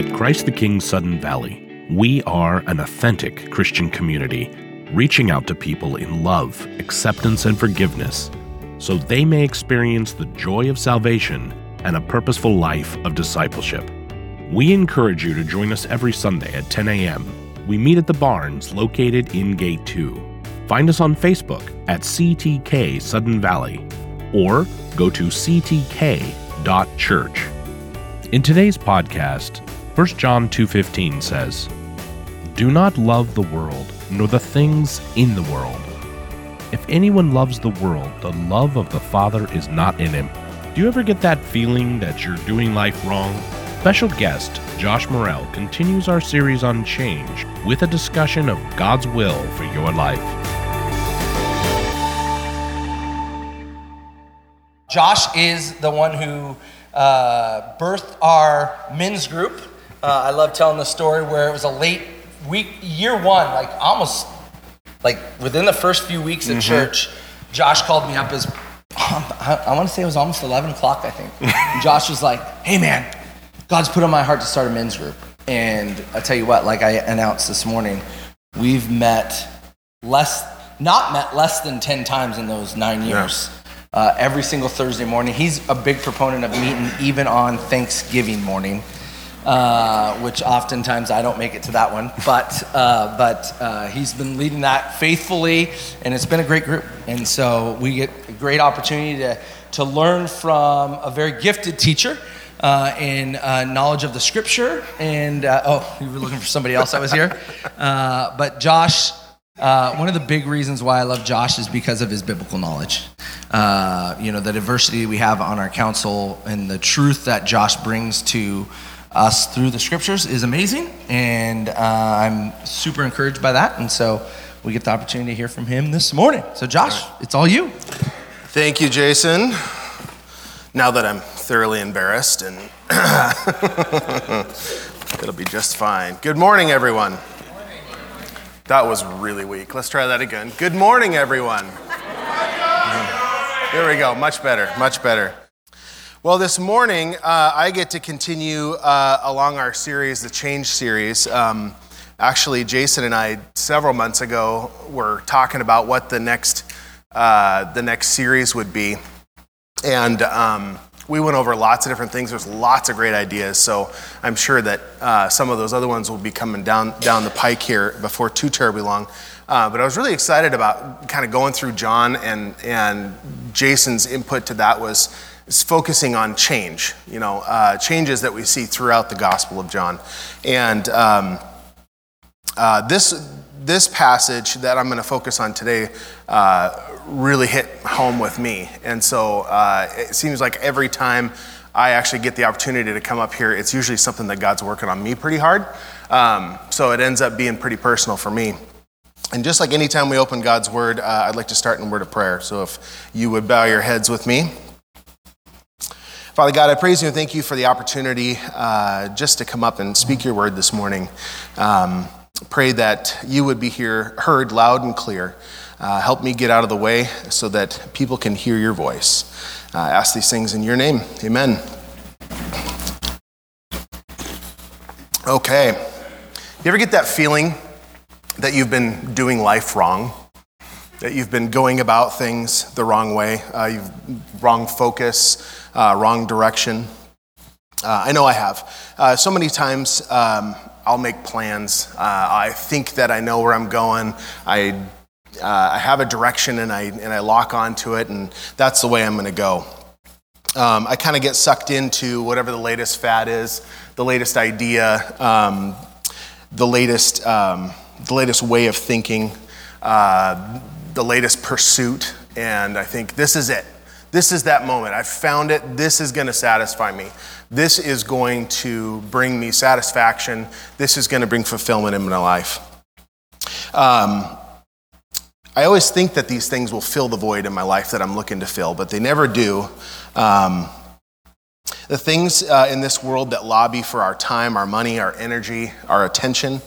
At Christ the King Sudden Valley, we are an authentic Christian community, reaching out to people in love, acceptance, and forgiveness so they may experience the joy of salvation and a purposeful life of discipleship. We encourage you to join us every Sunday at 10 a.m. We meet at the Barns located in Gate 2. Find us on Facebook at CTK Sudden Valley or go to ctk.church. In today's podcast, 1 John 2:15 says, "Do not love the world nor the things in the world. If anyone loves the world, the love of the Father is not in him." Do you ever get that feeling that you're doing life wrong? Special guest Josh Morrell continues our series on change with a discussion of God's will for your life. Josh is the one who uh, birthed our men's group. Uh, I love telling the story where it was a late week, year one, like almost like within the first few weeks at church. Josh called me up as I, I want to say it was almost 11 o'clock, I think. Josh was like, "Hey, man, God's put on my heart to start a men's group." And I tell you what, like I announced this morning, we've met less, not met less than 10 times in those nine years uh, every single Thursday morning. He's a big proponent of meeting even on Thanksgiving morning, uh, which oftentimes I don't make it to that one. But uh, but uh, he's been leading that faithfully, and it's been a great group. And so we get a great opportunity to to learn from a very gifted teacher. Uh, in uh, knowledge of the scripture, and oh, you were looking for somebody else that was here, but Josh uh, one of the big reasons why I love Josh is because of his biblical knowledge. Uh, you know, the diversity we have on our council and the truth that Josh brings to us through the scriptures is amazing. And uh, I'm super encouraged by that. And so we get the opportunity to hear from him this morning. So, Josh, it's all you. Thank you, Jason. Now that I'm thoroughly embarrassed, and it'll be just fine. Good morning, everyone. That was really weak. Let's try that again. Good morning, everyone. There we go. Much better. Much better. Well, this morning, uh, I get to continue uh, along our series, the Change series. Um, actually, Jason and I, several months ago, were talking about what the next, uh, the next series would be. And um, we went over lots of different things. There's lots of great ideas. So I'm sure that uh, some of those other ones will be coming down, down the pike here before too terribly long. Uh, but I was really excited about kind of going through John and, and Jason's input to that was is focusing on change, you know, uh, changes that we see throughout the Gospel of John. And um, uh, this, this passage that I'm going to focus on today uh, really hit home with me. And so uh, it seems like every time I actually get the opportunity to come up here, it's usually something that God's working on me pretty hard. Um, so it ends up being pretty personal for me. And just like anytime we open God's Word, uh, I'd like to start in a word of prayer. So if you would bow your heads with me. Father God, I praise you and thank you for the opportunity uh, just to come up and speak your word this morning. Um, pray that you would be here, heard loud and clear. Uh, help me get out of the way so that people can hear your voice. Uh, ask these things in your name. Amen. Okay. You ever get that feeling that you've been doing life wrong? That you've been going about things the wrong way? Uh, you've wrong focus, uh, wrong direction? Uh, I know I have. Uh, so many times um, I'll make plans. Uh, I think that I know where I'm going. I, uh, I have a direction and I, and I lock onto it, and that's the way I'm going to go. Um, I kind of get sucked into whatever the latest fad is, the latest idea, um, the latest, um, the latest way of thinking, uh, the latest pursuit, and I think this is it. This is that moment. I found it. This is going to satisfy me. This is going to bring me satisfaction. This is going to bring fulfillment in my life. Um, I always think that these things will fill the void in my life that I'm looking to fill, but they never do. Um, the things uh, in this world that lobby for our time, our money, our energy, our attention,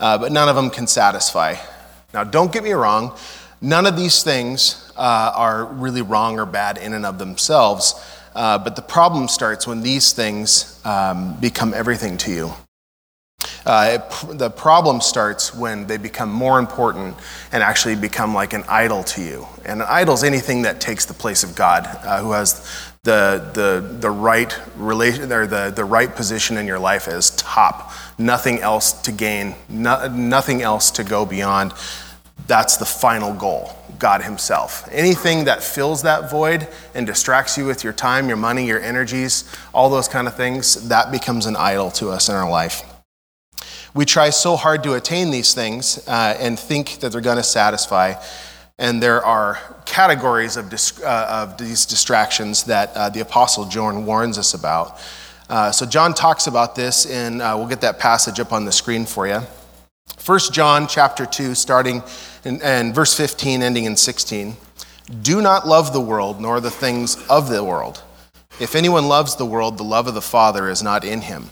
uh, but none of them can satisfy. Now, don't get me wrong, none of these things uh, are really wrong or bad in and of themselves, uh, but the problem starts when these things um, become everything to you. Uh, it, the problem starts when they become more important and actually become like an idol to you. And an idol is anything that takes the place of God, uh, who has the, the, the right relation or the, the right position in your life as top. Nothing else to gain, no, nothing else to go beyond. That's the final goal, God Himself. Anything that fills that void and distracts you with your time, your money, your energies, all those kind of things, that becomes an idol to us in our life. We try so hard to attain these things uh, and think that they're going to satisfy. And there are categories of, dis- uh, of these distractions that uh, the Apostle John warns us about. Uh, so, John talks about this, and uh, we'll get that passage up on the screen for you. 1 John chapter 2, starting in, and verse 15, ending in 16. Do not love the world, nor the things of the world. If anyone loves the world, the love of the Father is not in him.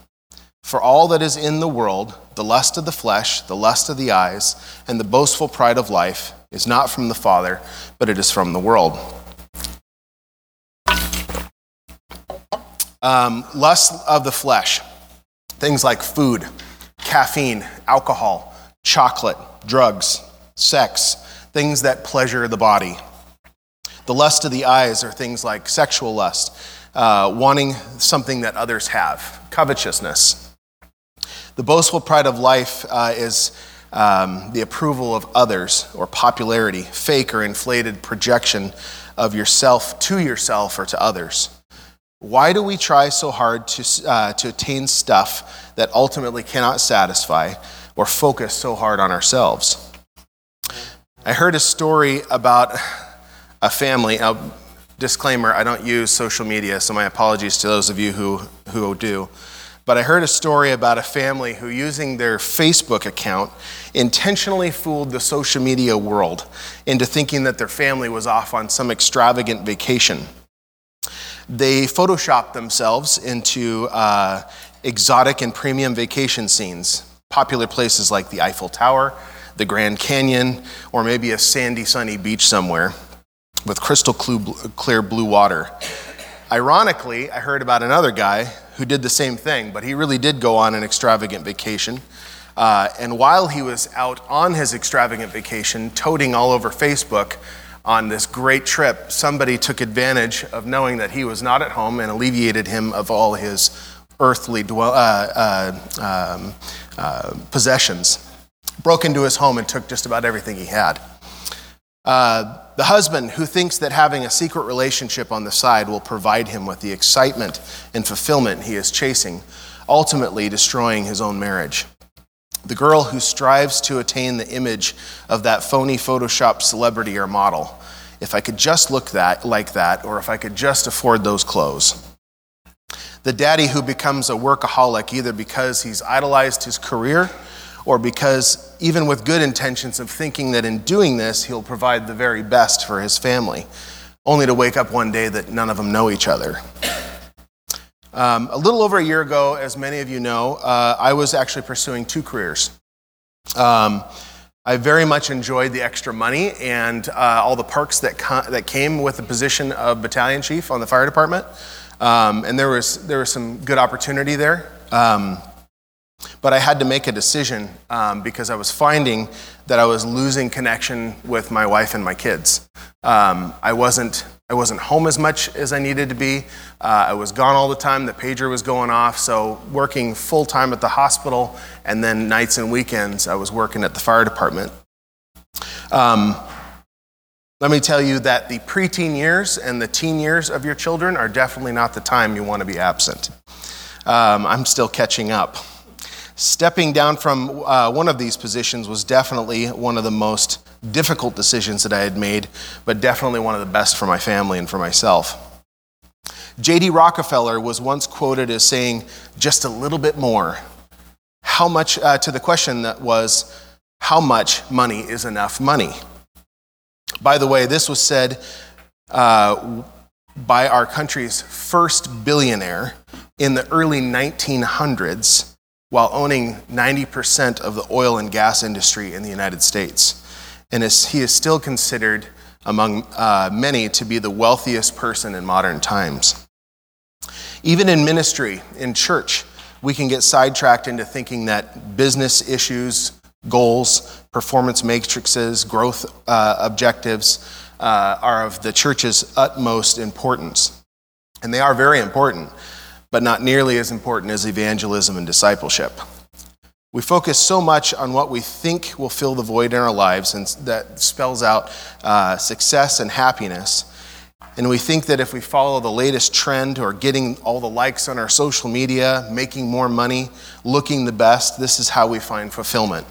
For all that is in the world, the lust of the flesh, the lust of the eyes, and the boastful pride of life, is not from the Father, but it is from the world. Um, lust of the flesh, things like food, caffeine, alcohol, chocolate, drugs, sex, things that pleasure the body. The lust of the eyes are things like sexual lust, uh, wanting something that others have, covetousness. The boastful pride of life uh, is um, the approval of others or popularity, fake or inflated projection of yourself to yourself or to others. Why do we try so hard to, uh, to attain stuff that ultimately cannot satisfy or focus so hard on ourselves? I heard a story about a family. Now, disclaimer I don't use social media, so my apologies to those of you who, who do. But I heard a story about a family who, using their Facebook account, intentionally fooled the social media world into thinking that their family was off on some extravagant vacation. They photoshopped themselves into uh, exotic and premium vacation scenes, popular places like the Eiffel Tower, the Grand Canyon, or maybe a sandy, sunny beach somewhere with crystal clear blue water. Ironically, I heard about another guy who did the same thing, but he really did go on an extravagant vacation. Uh, and while he was out on his extravagant vacation, toting all over Facebook on this great trip, somebody took advantage of knowing that he was not at home and alleviated him of all his earthly dwell, uh, uh, um, uh, possessions. Broke into his home and took just about everything he had. Uh, the husband who thinks that having a secret relationship on the side will provide him with the excitement and fulfillment he is chasing, ultimately destroying his own marriage. The girl who strives to attain the image of that phony Photoshop celebrity or model. If I could just look that, like that, or if I could just afford those clothes. The daddy who becomes a workaholic either because he's idolized his career or because, even with good intentions of thinking that in doing this, he'll provide the very best for his family, only to wake up one day that none of them know each other. Um, a little over a year ago, as many of you know, uh, I was actually pursuing two careers. Um, I very much enjoyed the extra money and uh, all the perks that, co- that came with the position of battalion chief on the fire department. Um, and there was, there was some good opportunity there. Um, but I had to make a decision um, because I was finding that I was losing connection with my wife and my kids. Um, I, wasn't, I wasn't home as much as I needed to be. Uh, I was gone all the time. The pager was going off. So, working full time at the hospital and then nights and weekends, I was working at the fire department. Um, let me tell you that the preteen years and the teen years of your children are definitely not the time you want to be absent. Um, I'm still catching up. Stepping down from uh, one of these positions was definitely one of the most difficult decisions that I had made, but definitely one of the best for my family and for myself. J.D. Rockefeller was once quoted as saying, just a little bit more. How much, uh, to the question that was, how much money is enough money? By the way, this was said uh, by our country's first billionaire in the early 1900s while owning 90% of the oil and gas industry in the United States. And is, he is still considered among uh, many to be the wealthiest person in modern times. Even in ministry, in church, We can get sidetracked into thinking that business issues, goals, performance matrices, growth uh, objectives uh, are of the church's utmost importance. And they are very important, but not nearly as important as evangelism and discipleship. We focus so much on what we think will fill the void in our lives, and that spells out uh, success and happiness. And we think that if we follow the latest trend or getting all the likes on our social media, making more money, looking the best, this is how we find fulfillment.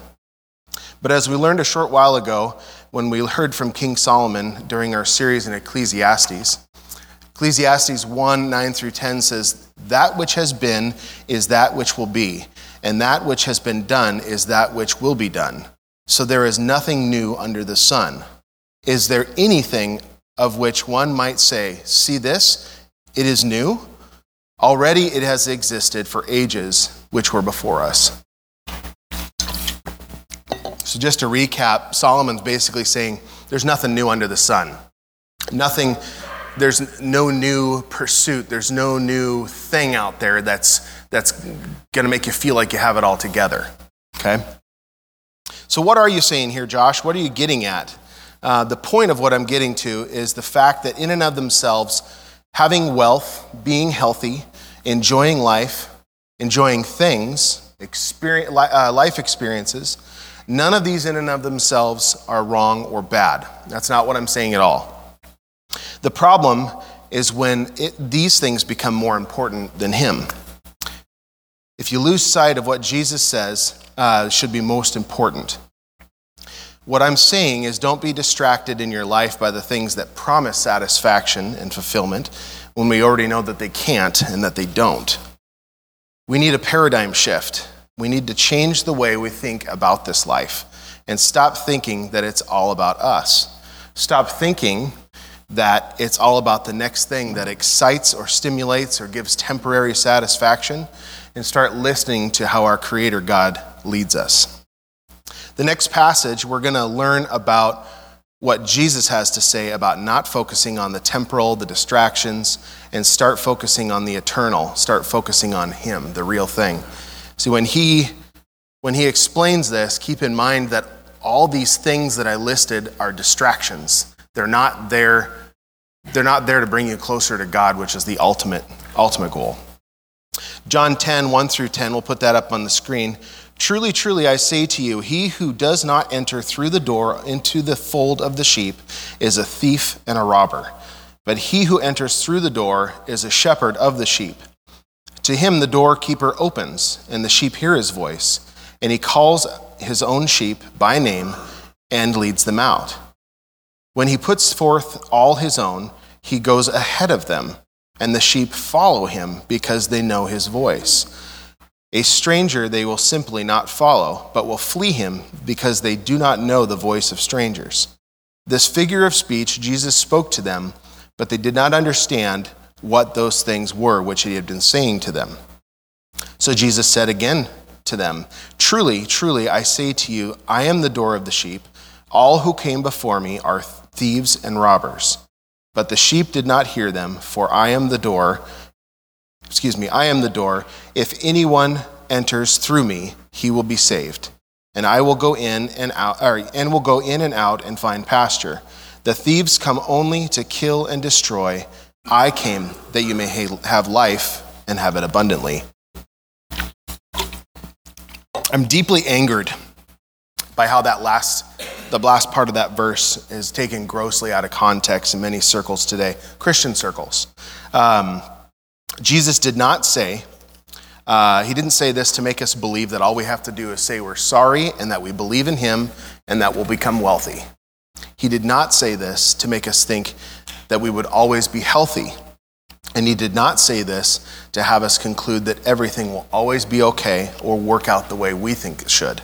But as we learned a short while ago, when we heard from King Solomon during our series in Ecclesiastes, Ecclesiastes 1 9 through 10 says, That which has been is that which will be and that which has been done is that which will be done. So there is nothing new under the sun. Is there anything of which one might say, See this, it is new? Already it has existed for ages which were before us. So, just to recap, Solomon's basically saying there's nothing new under the sun. Nothing there's no new pursuit, there's no new thing out there that's, that's going to make you feel like you have it all together. Okay? So, what are you saying here, Josh? What are you getting at? Uh, the point of what I'm getting to is the fact that, in and of themselves, having wealth, being healthy, enjoying life, enjoying things, experience, uh, life experiences, none of these in and of themselves are wrong or bad. That's not what I'm saying at all. The problem is when it, these things become more important than Him. If you lose sight of what Jesus says uh, should be most important. What I'm saying is don't be distracted in your life by the things that promise satisfaction and fulfillment when we already know that they can't and that they don't. We need a paradigm shift. We need to change the way we think about this life and stop thinking that it's all about us. Stop thinking that it's all about the next thing that excites or stimulates or gives temporary satisfaction, and start listening to how our Creator God leads us. The next passage, we're going to learn about what Jesus has to say about not focusing on the temporal, the distractions, and start focusing on the eternal, start focusing on Him, the real thing. See, when He when he explains this, keep in mind that all these things that I listed are distractions. They're not there, they're not there to bring you closer to God, which is the ultimate, ultimate goal. John 10, 1 through 10, we'll put that up on the screen. Truly, truly, I say to you, he who does not enter through the door into the fold of the sheep is a thief and a robber. But he who enters through the door is a shepherd of the sheep. To him the doorkeeper opens, and the sheep hear his voice, and he calls his own sheep by name and leads them out. When he puts forth all his own, he goes ahead of them, and the sheep follow him because they know his voice. A stranger they will simply not follow, but will flee him because they do not know the voice of strangers. This figure of speech Jesus spoke to them, but they did not understand what those things were which he had been saying to them. So Jesus said again to them, Truly, truly, I say to you, I am the door of the sheep. All who came before me are thieves and robbers. But the sheep did not hear them, for I am the door. Excuse me, I am the door. If anyone enters through me, he will be saved. And I will go in and out or, and will go in and out and find pasture. The thieves come only to kill and destroy. I came that you may have life and have it abundantly. I'm deeply angered by how that last the last part of that verse is taken grossly out of context in many circles today, Christian circles. Um, Jesus did not say, uh, he didn't say this to make us believe that all we have to do is say we're sorry and that we believe in him and that we'll become wealthy. He did not say this to make us think that we would always be healthy. And he did not say this to have us conclude that everything will always be okay or work out the way we think it should.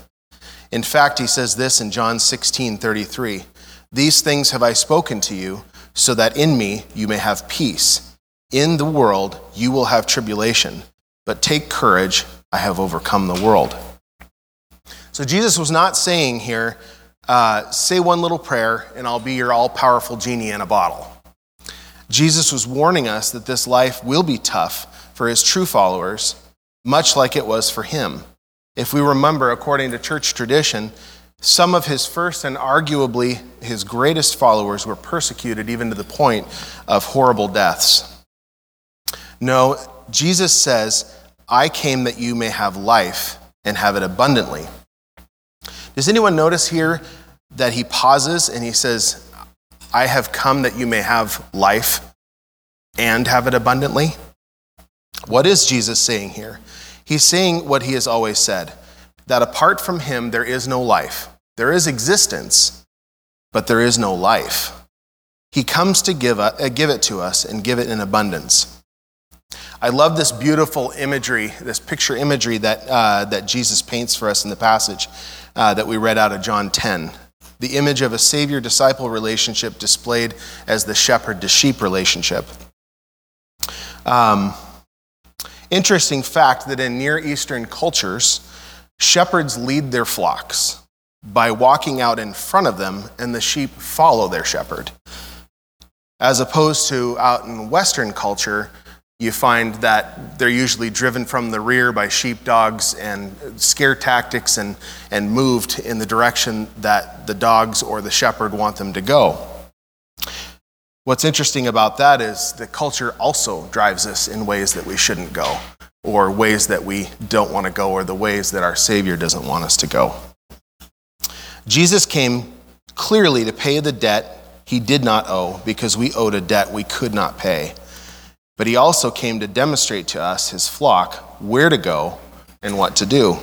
In fact, he says this in John 16 33 These things have I spoken to you, so that in me you may have peace. In the world you will have tribulation, but take courage, I have overcome the world. So Jesus was not saying here, uh, say one little prayer and I'll be your all powerful genie in a bottle. Jesus was warning us that this life will be tough for his true followers, much like it was for him. If we remember, according to church tradition, some of his first and arguably his greatest followers were persecuted even to the point of horrible deaths. No, Jesus says, I came that you may have life and have it abundantly. Does anyone notice here that he pauses and he says, I have come that you may have life and have it abundantly? What is Jesus saying here? He's saying what he has always said that apart from him, there is no life. There is existence, but there is no life. He comes to give, uh, give it to us and give it in abundance. I love this beautiful imagery, this picture imagery that, uh, that Jesus paints for us in the passage uh, that we read out of John 10. The image of a savior disciple relationship displayed as the shepherd to sheep relationship. Um, interesting fact that in Near Eastern cultures, shepherds lead their flocks by walking out in front of them, and the sheep follow their shepherd. As opposed to out in Western culture, you find that they're usually driven from the rear by sheepdogs and scare tactics and, and moved in the direction that the dogs or the shepherd want them to go. What's interesting about that is the culture also drives us in ways that we shouldn't go, or ways that we don't want to go, or the ways that our Savior doesn't want us to go. Jesus came clearly to pay the debt he did not owe because we owed a debt we could not pay. But he also came to demonstrate to us, his flock, where to go and what to do.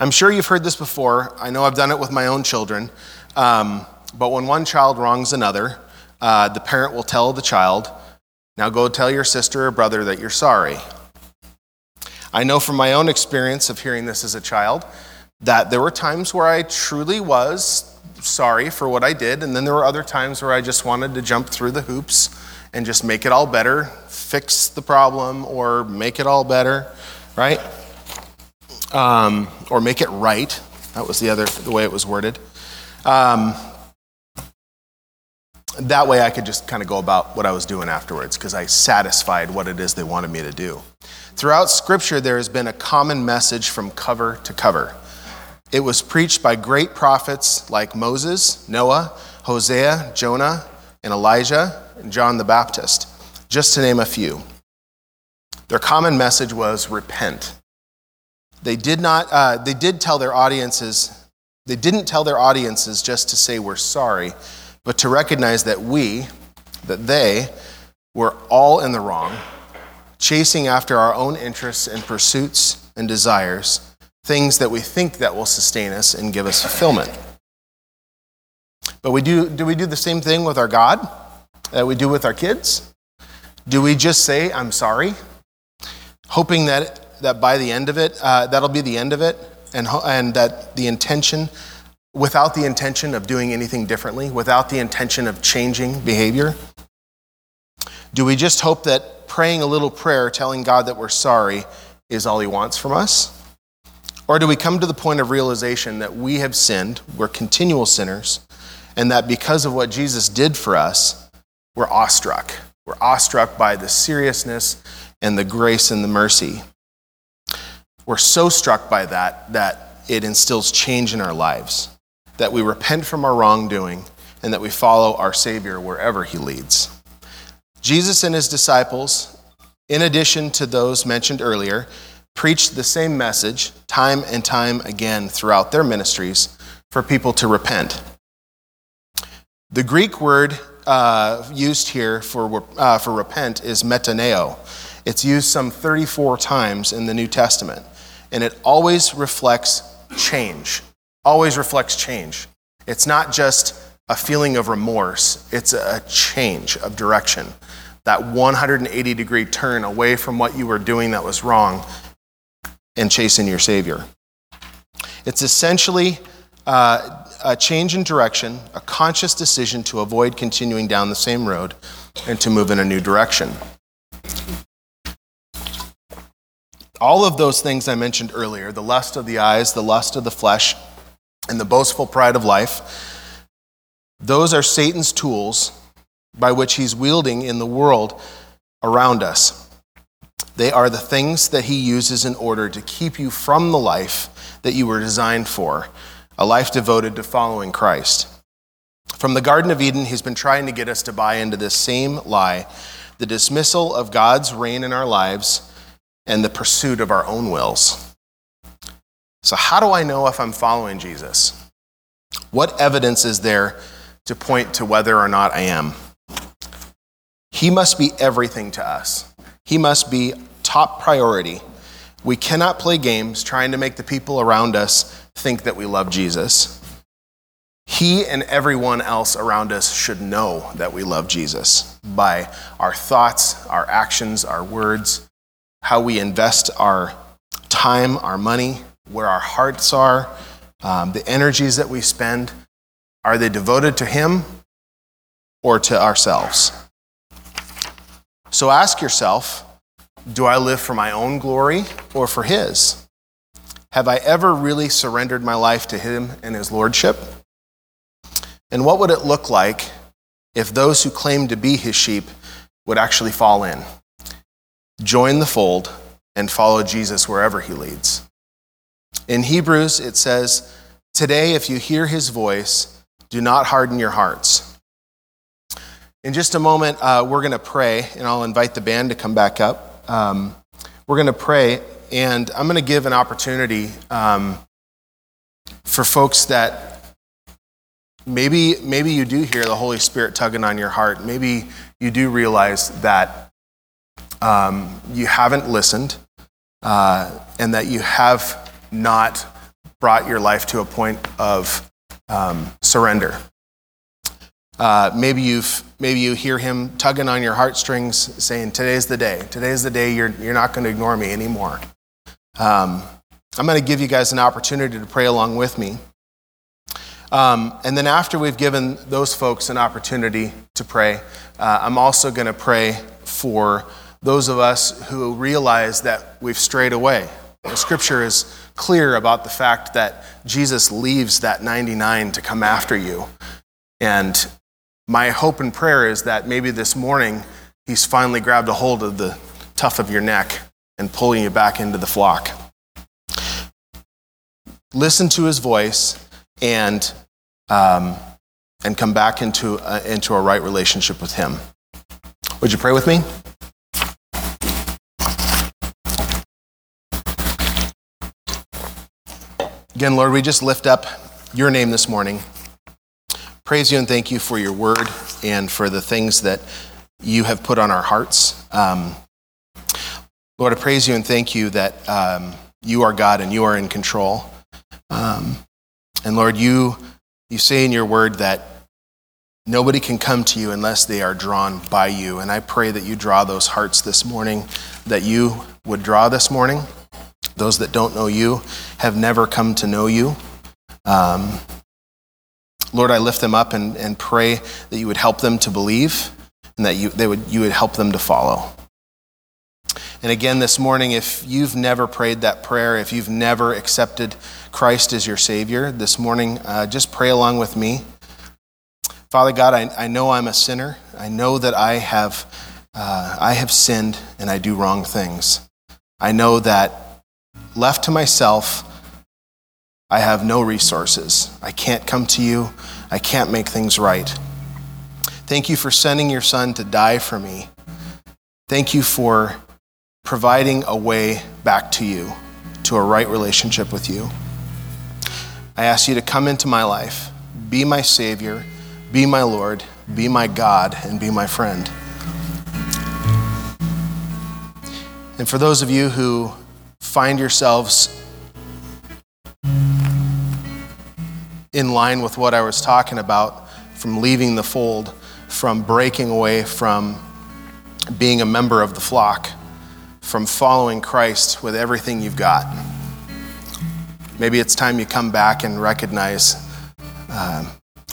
I'm sure you've heard this before. I know I've done it with my own children. Um, but when one child wrongs another, uh, the parent will tell the child, Now go tell your sister or brother that you're sorry. I know from my own experience of hearing this as a child that there were times where I truly was sorry for what I did, and then there were other times where I just wanted to jump through the hoops and just make it all better, fix the problem, or make it all better, right? Um, or make it right. That was the other the way it was worded. Um, that way, I could just kind of go about what I was doing afterwards because I satisfied what it is they wanted me to do. Throughout Scripture, there has been a common message from cover to cover. It was preached by great prophets like Moses, Noah, Hosea, Jonah, and Elijah, and John the Baptist, just to name a few. Their common message was repent. They did not, uh, they did tell their audiences, they didn't tell their audiences just to say we're sorry, but to recognize that we, that they, were all in the wrong, chasing after our own interests and pursuits and desires, things that we think that will sustain us and give us fulfillment. But we do, do we do the same thing with our God that we do with our kids? Do we just say, I'm sorry, hoping that, that by the end of it, uh, that'll be the end of it, and, and that the intention, without the intention of doing anything differently, without the intention of changing behavior? Do we just hope that praying a little prayer, telling God that we're sorry, is all He wants from us? Or do we come to the point of realization that we have sinned, we're continual sinners, and that because of what Jesus did for us, we're awestruck. We're awestruck by the seriousness and the grace and the mercy. We're so struck by that that it instills change in our lives, that we repent from our wrongdoing, and that we follow our Savior wherever He leads. Jesus and His disciples, in addition to those mentioned earlier, preached the same message time and time again throughout their ministries for people to repent. The Greek word uh, used here for, uh, for repent is metanoeo. It's used some 34 times in the New Testament, and it always reflects change. Always reflects change. It's not just a feeling of remorse, it's a change of direction. That 180 degree turn away from what you were doing that was wrong and chasing your Savior. It's essentially uh, a change in direction, a conscious decision to avoid continuing down the same road and to move in a new direction. All of those things I mentioned earlier the lust of the eyes, the lust of the flesh, and the boastful pride of life those are Satan's tools by which he's wielding in the world around us. They are the things that He uses in order to keep you from the life that you were designed for, a life devoted to following Christ. From the Garden of Eden, He's been trying to get us to buy into this same lie the dismissal of God's reign in our lives and the pursuit of our own wills. So, how do I know if I'm following Jesus? What evidence is there to point to whether or not I am? He must be everything to us. He must be top priority. We cannot play games trying to make the people around us think that we love Jesus. He and everyone else around us should know that we love Jesus by our thoughts, our actions, our words, how we invest our time, our money, where our hearts are, um, the energies that we spend. Are they devoted to Him or to ourselves? So ask yourself do I live for my own glory or for His? Have I ever really surrendered my life to Him and His Lordship? And what would it look like if those who claim to be His sheep would actually fall in, join the fold, and follow Jesus wherever He leads? In Hebrews, it says, Today, if you hear His voice, do not harden your hearts. In just a moment, uh, we're going to pray, and I'll invite the band to come back up. Um, we're going to pray, and I'm going to give an opportunity um, for folks that maybe maybe you do hear the Holy Spirit tugging on your heart. Maybe you do realize that um, you haven't listened, uh, and that you have not brought your life to a point of um, surrender. Uh, maybe you've maybe you hear him tugging on your heartstrings, saying, "Today's the day. Today's the day. You're you're not going to ignore me anymore." Um, I'm going to give you guys an opportunity to pray along with me. Um, and then after we've given those folks an opportunity to pray, uh, I'm also going to pray for those of us who realize that we've strayed away. The scripture is clear about the fact that Jesus leaves that 99 to come after you. And my hope and prayer is that maybe this morning he's finally grabbed a hold of the tuft of your neck and pulling you back into the flock. Listen to his voice and, um, and come back into, uh, into a right relationship with him. Would you pray with me? Again, Lord, we just lift up your name this morning praise you and thank you for your word and for the things that you have put on our hearts. Um, Lord, I praise you and thank you that um, you are God and you are in control. Um, and Lord, you, you say in your word that nobody can come to you unless they are drawn by you. And I pray that you draw those hearts this morning, that you would draw this morning. Those that don't know you have never come to know you. Um, Lord, I lift them up and, and pray that you would help them to believe and that you, they would, you would help them to follow. And again, this morning, if you've never prayed that prayer, if you've never accepted Christ as your Savior, this morning, uh, just pray along with me. Father God, I, I know I'm a sinner. I know that I have, uh, I have sinned and I do wrong things. I know that left to myself, I have no resources. I can't come to you. I can't make things right. Thank you for sending your son to die for me. Thank you for providing a way back to you, to a right relationship with you. I ask you to come into my life, be my Savior, be my Lord, be my God, and be my friend. And for those of you who find yourselves in line with what I was talking about from leaving the fold, from breaking away from being a member of the flock, from following Christ with everything you've got. Maybe it's time you come back and recognize uh,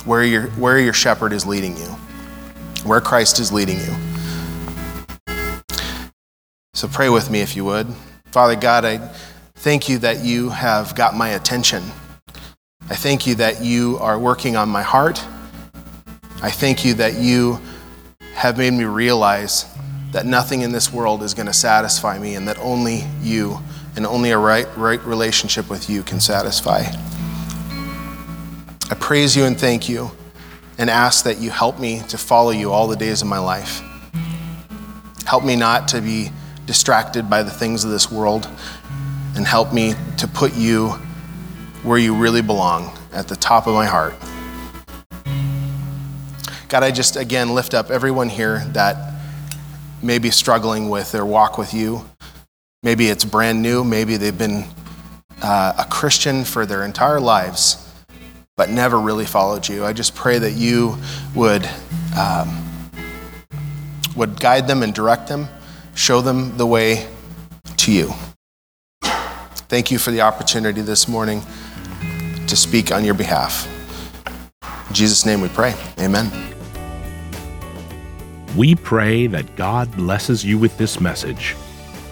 where, your, where your shepherd is leading you, where Christ is leading you. So pray with me if you would. Father God, I thank you that you have got my attention. I thank you that you are working on my heart. I thank you that you have made me realize that nothing in this world is going to satisfy me, and that only you and only a right, right relationship with you can satisfy. I praise you and thank you and ask that you help me to follow you all the days of my life. Help me not to be distracted by the things of this world, and help me to put you where you really belong, at the top of my heart. God, I just again lift up everyone here that may be struggling with their walk with you. Maybe it's brand new, maybe they've been uh, a Christian for their entire lives, but never really followed you. I just pray that you would, um, would guide them and direct them, show them the way to you. Thank you for the opportunity this morning to speak on your behalf. In Jesus' name we pray. Amen. We pray that God blesses you with this message.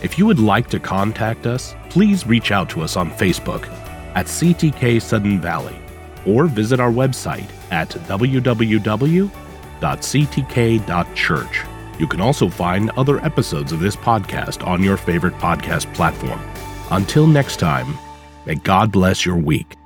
If you would like to contact us, please reach out to us on Facebook at CTK Sudden Valley or visit our website at www.ctk.church. You can also find other episodes of this podcast on your favorite podcast platform. Until next time, may God bless your week.